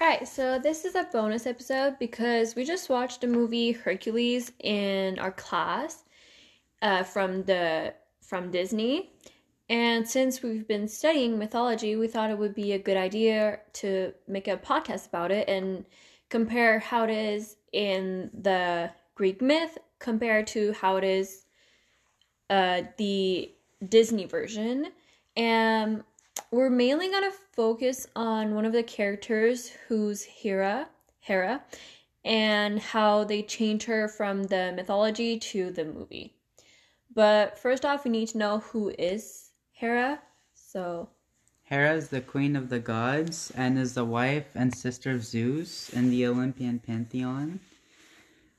Alright, so this is a bonus episode because we just watched the movie Hercules in our class uh, from the from Disney. And since we've been studying mythology, we thought it would be a good idea to make a podcast about it and compare how it is in the Greek myth compared to how it is uh, the Disney version. And we're mainly going to focus on one of the characters who's Hera, Hera, and how they change her from the mythology to the movie. But first off, we need to know who is Hera. So, Hera is the queen of the gods and is the wife and sister of Zeus in the Olympian pantheon.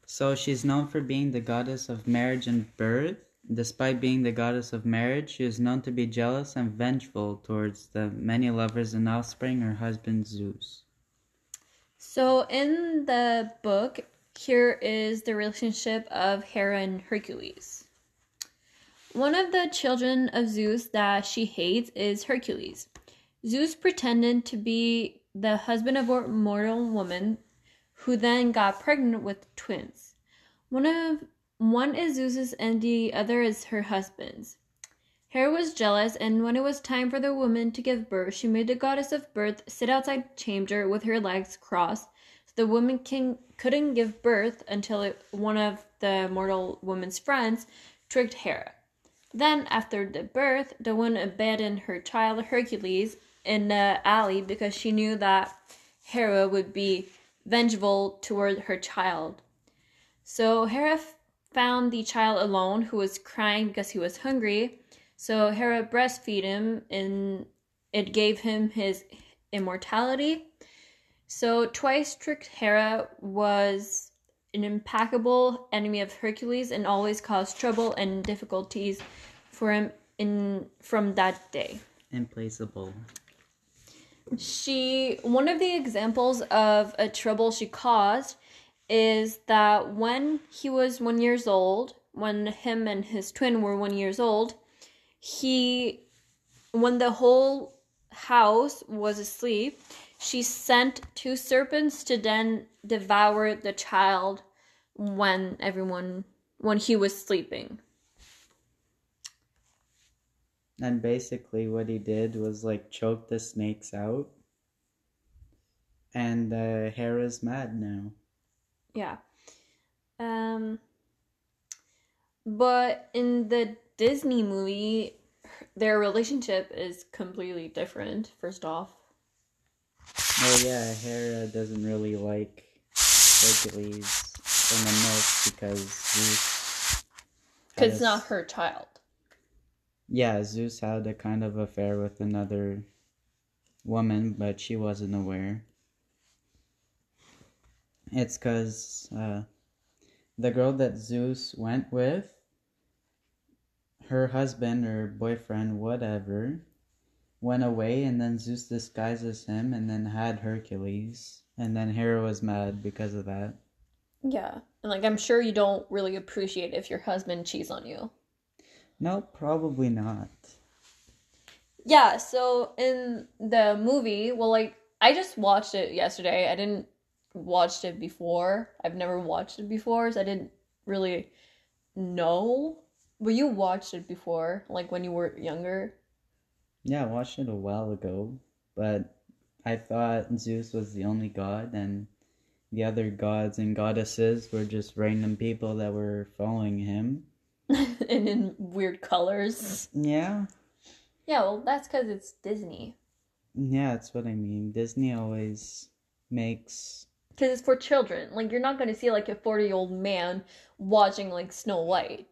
So she's known for being the goddess of marriage and birth. Despite being the goddess of marriage, she is known to be jealous and vengeful towards the many lovers and offspring her husband Zeus. So in the book, here is the relationship of Hera and Hercules. One of the children of Zeus that she hates is Hercules. Zeus pretended to be the husband of a mortal woman who then got pregnant with twins. One of one is Zeus's and the other is her husband's. Hera was jealous, and when it was time for the woman to give birth, she made the goddess of birth sit outside the chamber with her legs crossed, so the woman can, couldn't give birth until it, one of the mortal woman's friends tricked Hera. Then, after the birth, the woman abandoned her child Hercules in the alley because she knew that Hera would be vengeful toward her child. So Hera found the child alone who was crying because he was hungry. So Hera breastfed him and it gave him his immortality. So twice tricked Hera was an implacable enemy of Hercules and always caused trouble and difficulties for him in from that day. Implaceable. She one of the examples of a trouble she caused is that when he was one years old, when him and his twin were one years old, he when the whole house was asleep, she sent two serpents to then devour the child when everyone when he was sleeping. And basically, what he did was like choke the snakes out. And uh, Hera's mad now. Yeah. Um but in the Disney movie their relationship is completely different first off. Oh yeah, Hera doesn't really like Hercules in the myth because Zeus. Cuz it's not her child. Yeah, Zeus had a kind of affair with another woman, but she wasn't aware. It's because uh, the girl that Zeus went with, her husband or boyfriend, whatever, went away, and then Zeus disguises him and then had Hercules. And then Hera was mad because of that. Yeah. And like I'm sure you don't really appreciate if your husband cheats on you. No, probably not. Yeah, so in the movie, well like I just watched it yesterday. I didn't watched it before. I've never watched it before, so I didn't really know. But you watched it before, like when you were younger. Yeah, I watched it a while ago, but I thought Zeus was the only god, and the other gods and goddesses were just random people that were following him. and in weird colors. Yeah, Yeah, well that's cuz it's Disney. yeah, that's what I mean. Disney always makes. Cuz it's for children. Like you're not going to see like a 40-year-old man watching like Snow White.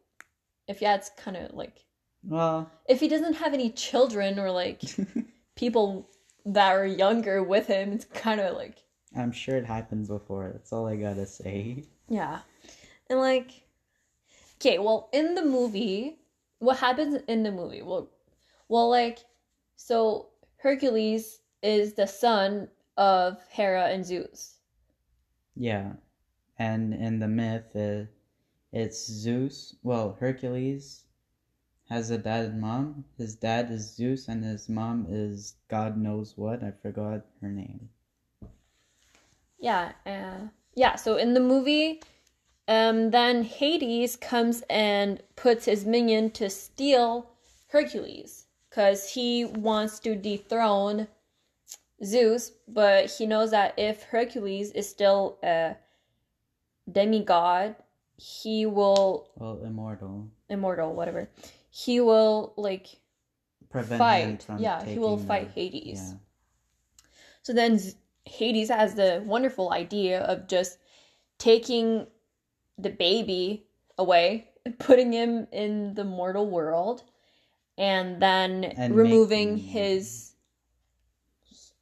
If yeah, it's kind of like Well, if he doesn't have any children or like people that are younger with him, it's kind of like I'm sure it happens before. That's all I gotta say. yeah. And like okay, well in the movie, what happens in the movie? Well well like so Hercules is the son of Hera and Zeus. Yeah, and in the myth, uh, it's Zeus. Well, Hercules has a dad and mom. His dad is Zeus, and his mom is God knows what. I forgot her name. yeah, uh, yeah. So in the movie, um, then Hades comes and puts his minion to steal Hercules because he wants to dethrone Zeus, but he knows that if Hercules is still a demigod, he will Well, immortal. immortal, whatever. He will like Prevent him fight. Yeah, he will taking the- fight Hades. Yeah. So then Hades has the wonderful idea of just taking the baby away and putting him in the mortal world and then And removing making- his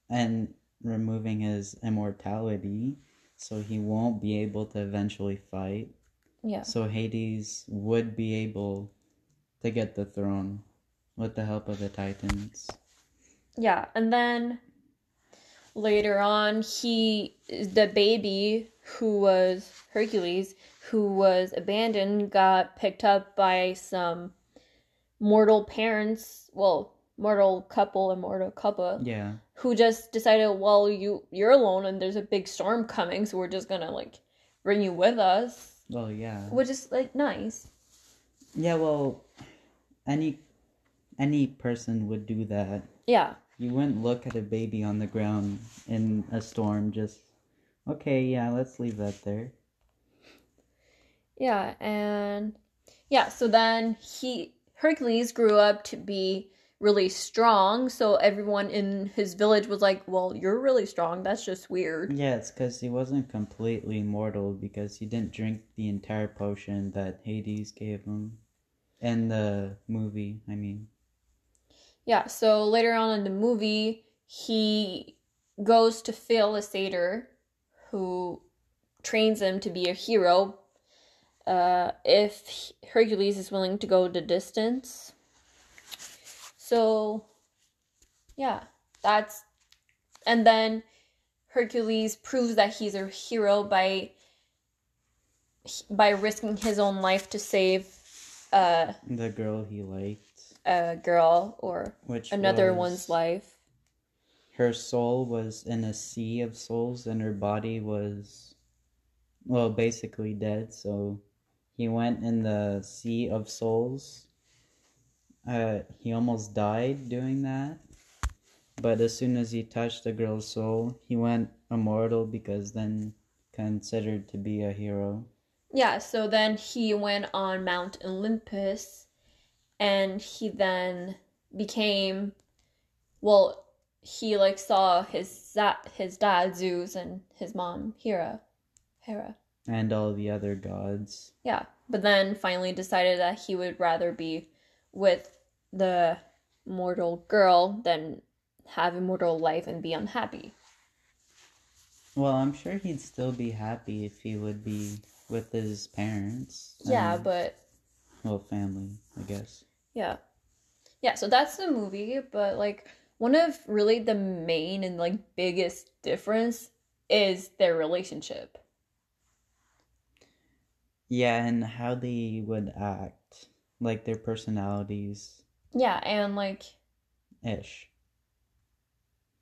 and removing his immortality so he won't be able to eventually fight. yeah. So Hades would be able to get the throne with the help of the Titans. Yeah, and then later on he the baby who was Hercules who was abandoned got picked up by some mortal parents, well, mortal couple and mortal couple Yeah. who just decided, well, you you're alone and there's a big storm coming, so we're just to like bring you with us, Well, yeah. which is like nice. Yeah, well, any any person would do that. Yeah. You wouldn't look at a baby on the ground in a storm just okay, yeah, let's leave that there. Yeah, and yeah, so then he Hercules grew up to be really strong, so everyone in his village was like, "Well, you're really strong. That's just weird." Yeah, it's because he wasn't completely mortal because he didn't drink the entire potion that Hades gave him in the movie. I mean, Yeah, so later on in the movie, he goes to Phil, a satyr, who trains him to be a hero. Uh, if Hercules is willing to go the distance. So, yeah, that's. And then Hercules proves that he's a hero by by risking his own life to save uh, the girl he liked, a girl or which another one's life. her soul was in a sea of souls and her body was well basically dead so he went in the sea of souls uh he almost died doing that. But as soon as he touched the girl's soul he went immortal because then considered to be a hero. Yeah, so then he went on Mount Olympus and he then became well he like saw his his dad Zeus and his mom Hera Hera. and all the other gods. Yeah, but then finally decided that he would rather be with the mortal girl than have immortal life and be unhappy. well i'm sure he'd still be happy if he would be with his parents Yeah, but well family i guess Yeah. Yeah, so that's the movie, but like one of really the main and like biggest difference is their relationship. Yeah, and how they would act, like their personalities Yeah, and like ish.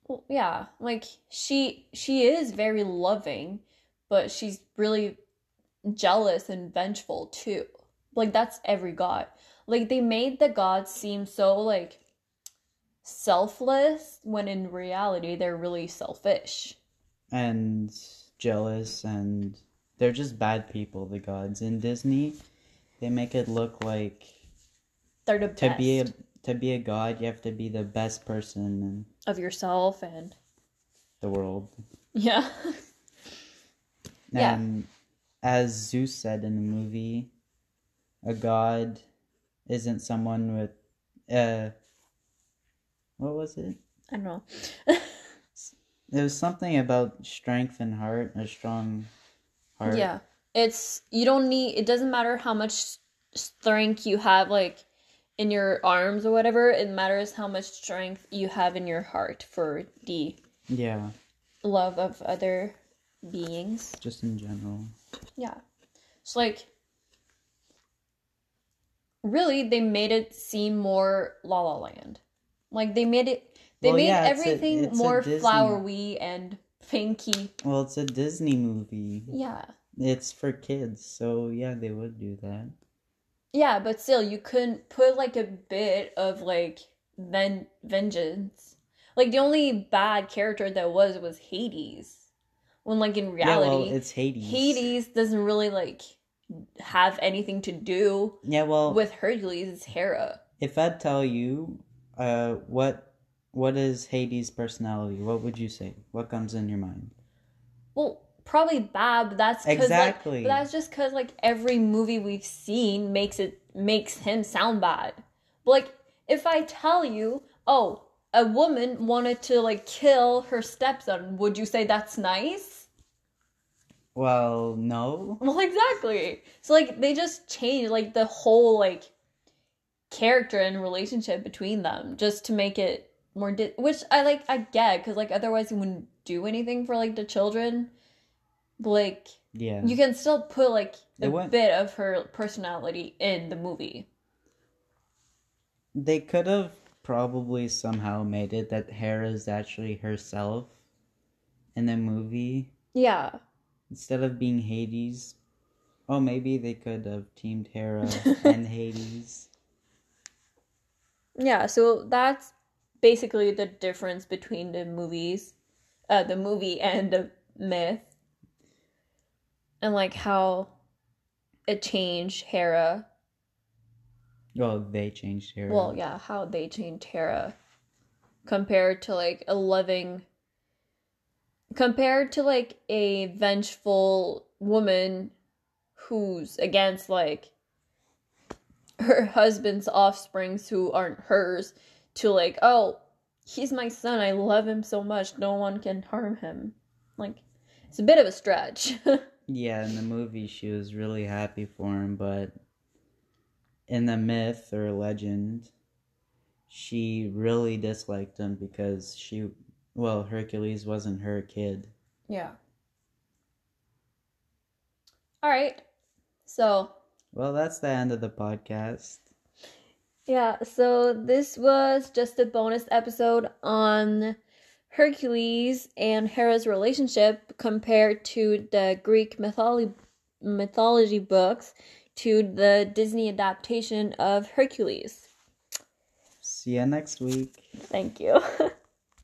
well, yeah, like she she is very loving, but she's really jealous and vengeful too. Like that's every god. Like they made the gods seem so like selfless when in reality they're really selfish. And jealous, and they're just bad people, the gods. In Disney, they make it look like They're the to best be a to be a god, you have to be the best person of yourself and the world. yeah. Yeah. And as Zeus said in the movie, a god isn't someone with uh what was it? I don't know. It was something about strength and heart, a strong heart. Yeah. It's you don't need it doesn't matter how much strength you have like in your arms or whatever, it matters how much strength you have in your heart for the Yeah, love of other beings. just in general. Yeah. It's like really they made it seem more La La Land. Like they made it they Well, made yeah, everything a more flowery and pinky. Well, it's a Disney movie. Yeah. It's for kids, so yeah, they would do that. Yeah, but still, you couldn't put like a bit of like ven- vengeance. Like the only bad character that was was Hades. When like in Yeah, well, reality, it's Hades. Hades doesn't really like have anything to do Yeah, well, with Hercules. It's Hera. if I'd tell you, uh, what what is Hades' personality? What would you say? What comes in your mind? Well, probably bad, but that's Exactly. Like, but that's just because like every movie we've seen makes it makes him sound bad. But like if I tell you, oh, a woman wanted to like kill her stepson, would you say that's nice? Well, no. Well, exactly. So like they just changed like the whole like character and relationship between them just to make it more di- which I like I get because like otherwise you wouldn't do anything for like the children. Like Yeah. you can still put like a bit of her personality in the movie. They could have probably somehow made it that Hera Hera's actually herself in the movie Yeah. instead of being Hades. Oh, maybe they could have teamed Hera and Hades. Yeah, so that's basically the difference between the movies, uh, the movie and the myth, and like how it changed Hera. Well, they changed Hera. Well, yeah, how they changed Hera compared to like a loving, compared to like a vengeful woman who's against like her husband's offsprings who aren't hers to like oh he's my son i love him so much no one can harm him like it's a bit of a stretch Yeah, in the movie she was really happy for him, but in the myth or legend, she really disliked him because she, well, Hercules wasn't her kid. yeah all right so Well, that's the end of the podcast. Yeah, so this was just a bonus episode on Hercules and Hera's relationship compared to the Greek mythology mythology books to the Disney adaptation of Hercules. See you next week. Thank you.